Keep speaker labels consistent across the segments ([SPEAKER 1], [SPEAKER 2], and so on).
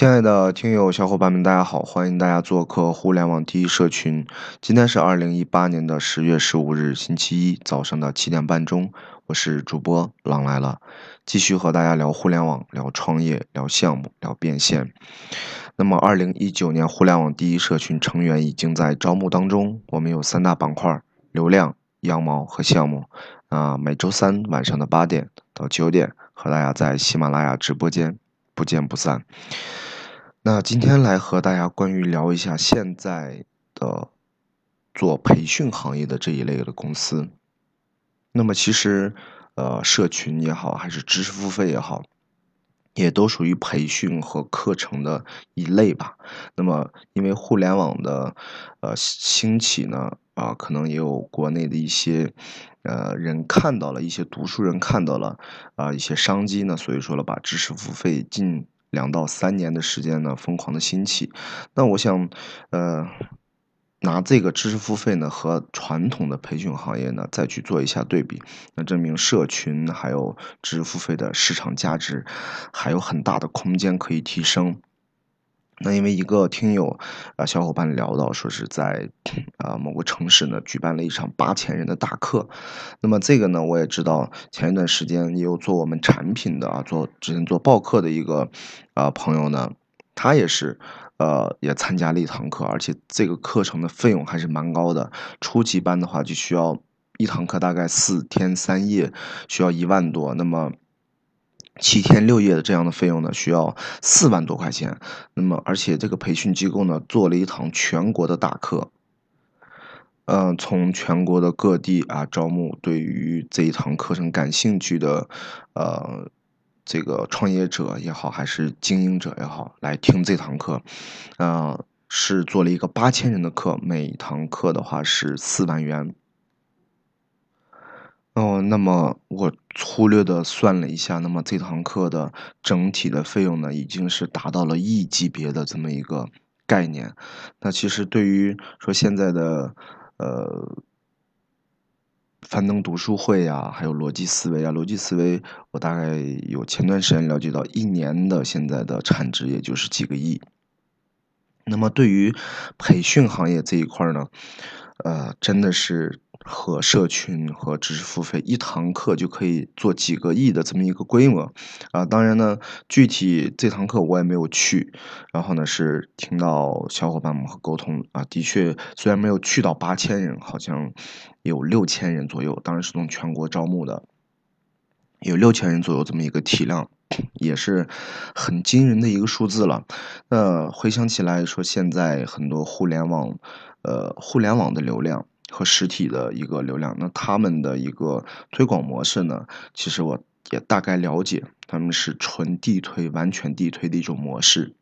[SPEAKER 1] 亲爱的听友小伙伴们，大家好，欢迎大家做客互联网第一社群。今天是二零一八年的十月十五日，星期一早上的七点半钟，我是主播狼来了，继续和大家聊互联网，聊创业，聊项目，聊变现。那么，二零一九年互联网第一社群成员已经在招募当中，我们有三大板块：流量、羊毛和项目。啊，每周三晚上的八点到九点，和大家在喜马拉雅直播间不见不散。那今天来和大家关于聊一下现在的做培训行业的这一类的公司。那么其实，呃，社群也好，还是知识付费也好，也都属于培训和课程的一类吧。那么因为互联网的呃兴起呢，啊，可能也有国内的一些呃人看到了一些读书人看到了啊一些商机呢，所以说了把知识付费进。两到三年的时间呢，疯狂的兴起。那我想，呃，拿这个知识付费呢和传统的培训行业呢再去做一下对比，那证明社群还有知识付费的市场价值还有很大的空间可以提升。那因为一个听友啊小伙伴聊到说是在啊某个城市呢举办了一场八千人的大课，那么这个呢我也知道前一段时间也有做我们产品的啊做之前做报课的一个啊朋友呢，他也是呃也参加了一堂课，而且这个课程的费用还是蛮高的，初级班的话就需要一堂课大概四天三夜需要一万多，那么。七天六夜的这样的费用呢，需要四万多块钱。那么，而且这个培训机构呢，做了一堂全国的大课，嗯，从全国的各地啊招募对于这一堂课程感兴趣的，呃，这个创业者也好，还是经营者也好，来听这堂课，啊，是做了一个八千人的课，每堂课的话是四万元。哦，那么我粗略的算了一下，那么这堂课的整体的费用呢，已经是达到了亿级别的这么一个概念。那其实对于说现在的呃樊登读书会呀，还有逻辑思维啊，逻辑思维我大概有前段时间了解到，一年的现在的产值也就是几个亿。那么对于培训行业这一块呢，呃，真的是。和社群和知识付费一堂课就可以做几个亿的这么一个规模，啊，当然呢，具体这堂课我也没有去，然后呢是听到小伙伴们和沟通啊，的确虽然没有去到八千人，好像有六千人左右，当然是从全国招募的，有六千人左右这么一个体量，也是很惊人的一个数字了。那回想起来说，现在很多互联网，呃，互联网的流量。和实体的一个流量，那他们的一个推广模式呢？其实我也大概了解，他们是纯地推、完全地推的一种模式。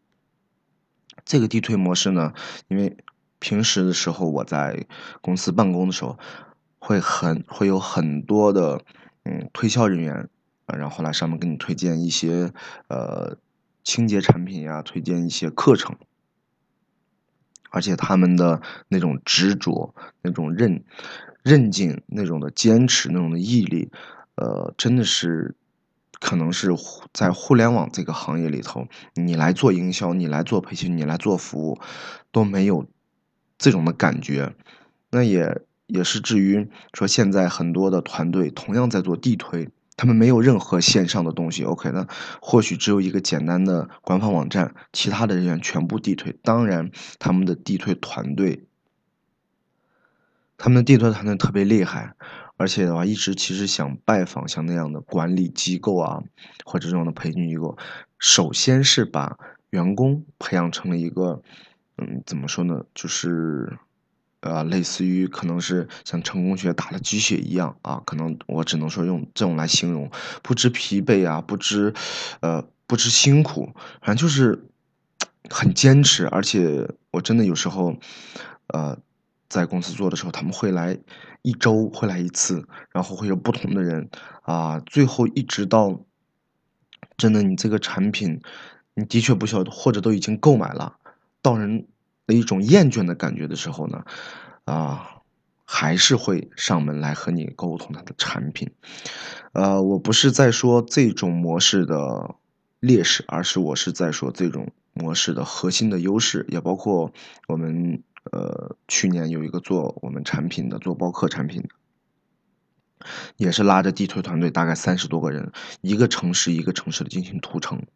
[SPEAKER 1] 这个地推模式呢，因为平时的时候我在公司办公的时候，会很会有很多的嗯推销人员啊，然后来上面给你推荐一些呃清洁产品呀，推荐一些课程。而且他们的那种执着、那种韧韧劲、那种的坚持、那种的毅力，呃，真的是可能是在互联网这个行业里头，你来做营销、你来做培训、你来做服务，都没有这种的感觉。那也也是至于说，现在很多的团队同样在做地推。他们没有任何线上的东西，OK，那或许只有一个简单的官方网站，其他的人员全部地推。当然，他们的地推团队，他们的地推团队特别厉害，而且的话，一直其实想拜访像那样的管理机构啊，或者这种的培训机构，首先是把员工培养成了一个，嗯，怎么说呢，就是。呃，类似于可能是像成功学打了鸡血一样啊，可能我只能说用这种来形容，不知疲惫啊，不知，呃，不知辛苦，反正就是很坚持，而且我真的有时候，呃，在公司做的时候，他们会来一周会来一次，然后会有不同的人啊，最后一直到真的你这个产品，你的确不需要，或者都已经购买了，到人。的一种厌倦的感觉的时候呢，啊，还是会上门来和你沟通他的产品，呃，我不是在说这种模式的劣势，而是我是在说这种模式的核心的优势，也包括我们呃去年有一个做我们产品的做包客产品的。也是拉着地推团队，大概三十多个人，一个城市一个城市的进行图城。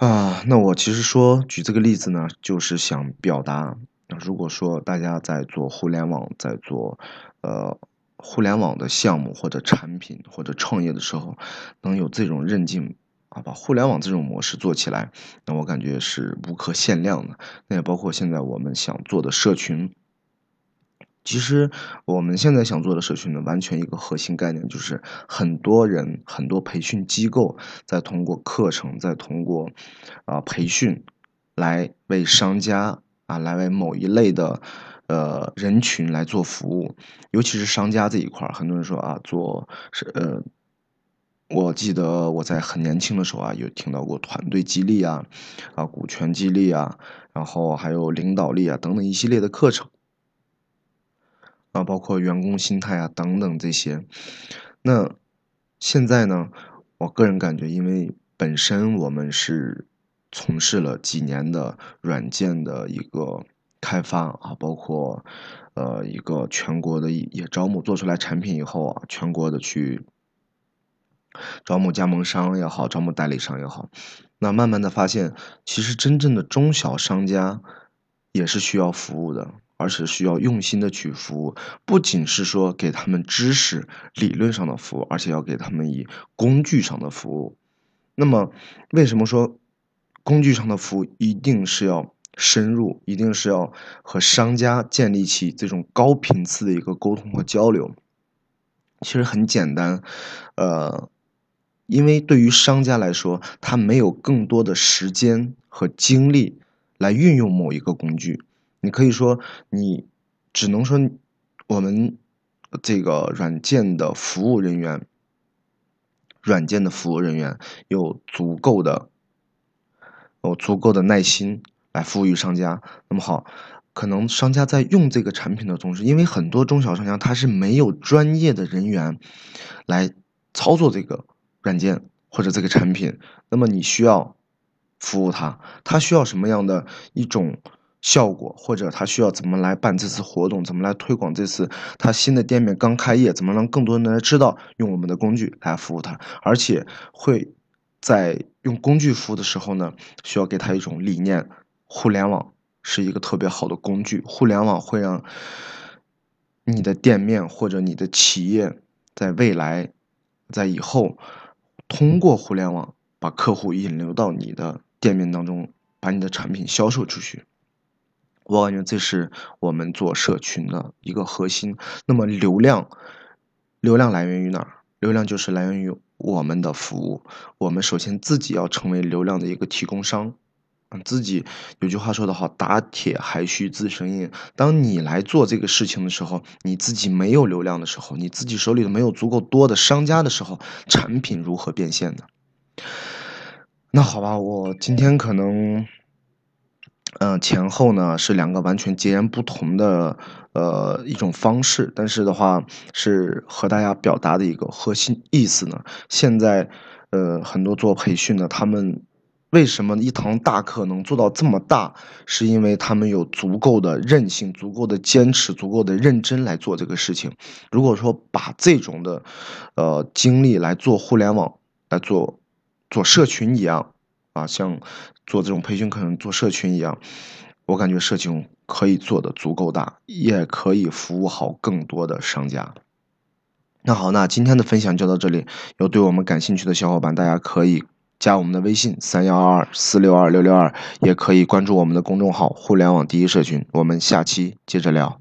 [SPEAKER 1] 啊，那我其实说举这个例子呢，就是想表达，如果说大家在做互联网，在做呃互联网的项目或者产品或者创业的时候，能有这种韧劲啊，把互联网这种模式做起来，那我感觉是无可限量的。那也包括现在我们想做的社群。其实我们现在想做的社群呢，完全一个核心概念就是很多人、很多培训机构在通过课程，在通过啊培训，来为商家啊，来为某一类的呃人群来做服务。尤其是商家这一块儿，很多人说啊，做是呃，我记得我在很年轻的时候啊，有听到过团队激励啊，啊股权激励啊，然后还有领导力啊等等一系列的课程。啊，包括员工心态啊等等这些，那现在呢，我个人感觉，因为本身我们是从事了几年的软件的一个开发啊，包括呃一个全国的也招募做出来产品以后啊，全国的去招募加盟商也好，招募代理商也好，那慢慢的发现，其实真正的中小商家也是需要服务的。而且需要用心的去服务，不仅是说给他们知识理论上的服务，而且要给他们以工具上的服务。那么，为什么说工具上的服务一定是要深入，一定是要和商家建立起这种高频次的一个沟通和交流？其实很简单，呃，因为对于商家来说，他没有更多的时间和精力来运用某一个工具。你可以说，你只能说，我们这个软件的服务人员，软件的服务人员有足够的，有足够的耐心来服务于商家。那么好，可能商家在用这个产品的同时，因为很多中小商家他是没有专业的人员来操作这个软件或者这个产品，那么你需要服务他，他需要什么样的一种？效果，或者他需要怎么来办这次活动，怎么来推广这次他新的店面刚开业，怎么让更多人来知道用我们的工具来服务他，而且会在用工具服务的时候呢，需要给他一种理念：互联网是一个特别好的工具，互联网会让你的店面或者你的企业在未来，在以后通过互联网把客户引流到你的店面当中，把你的产品销售出去。我感觉这是我们做社群的一个核心。那么流量，流量来源于哪儿？流量就是来源于我们的服务。我们首先自己要成为流量的一个提供商。嗯，自己有句话说得好，打铁还需自身硬。当你来做这个事情的时候，你自己没有流量的时候，你自己手里头没有足够多的商家的时候，产品如何变现呢？那好吧，我今天可能。嗯，前后呢是两个完全截然不同的呃一种方式，但是的话是和大家表达的一个核心意思呢。现在呃很多做培训的，他们为什么一堂大课能做到这么大？是因为他们有足够的韧性、足够的坚持、足够的认真来做这个事情。如果说把这种的呃精力来做互联网、来做做社群一样。啊，像做这种培训可能、做社群一样，我感觉社群可以做的足够大，也可以服务好更多的商家。那好，那今天的分享就到这里。有对我们感兴趣的小伙伴，大家可以加我们的微信三幺二四六二六六二，也可以关注我们的公众号“互联网第一社群”。我们下期接着聊。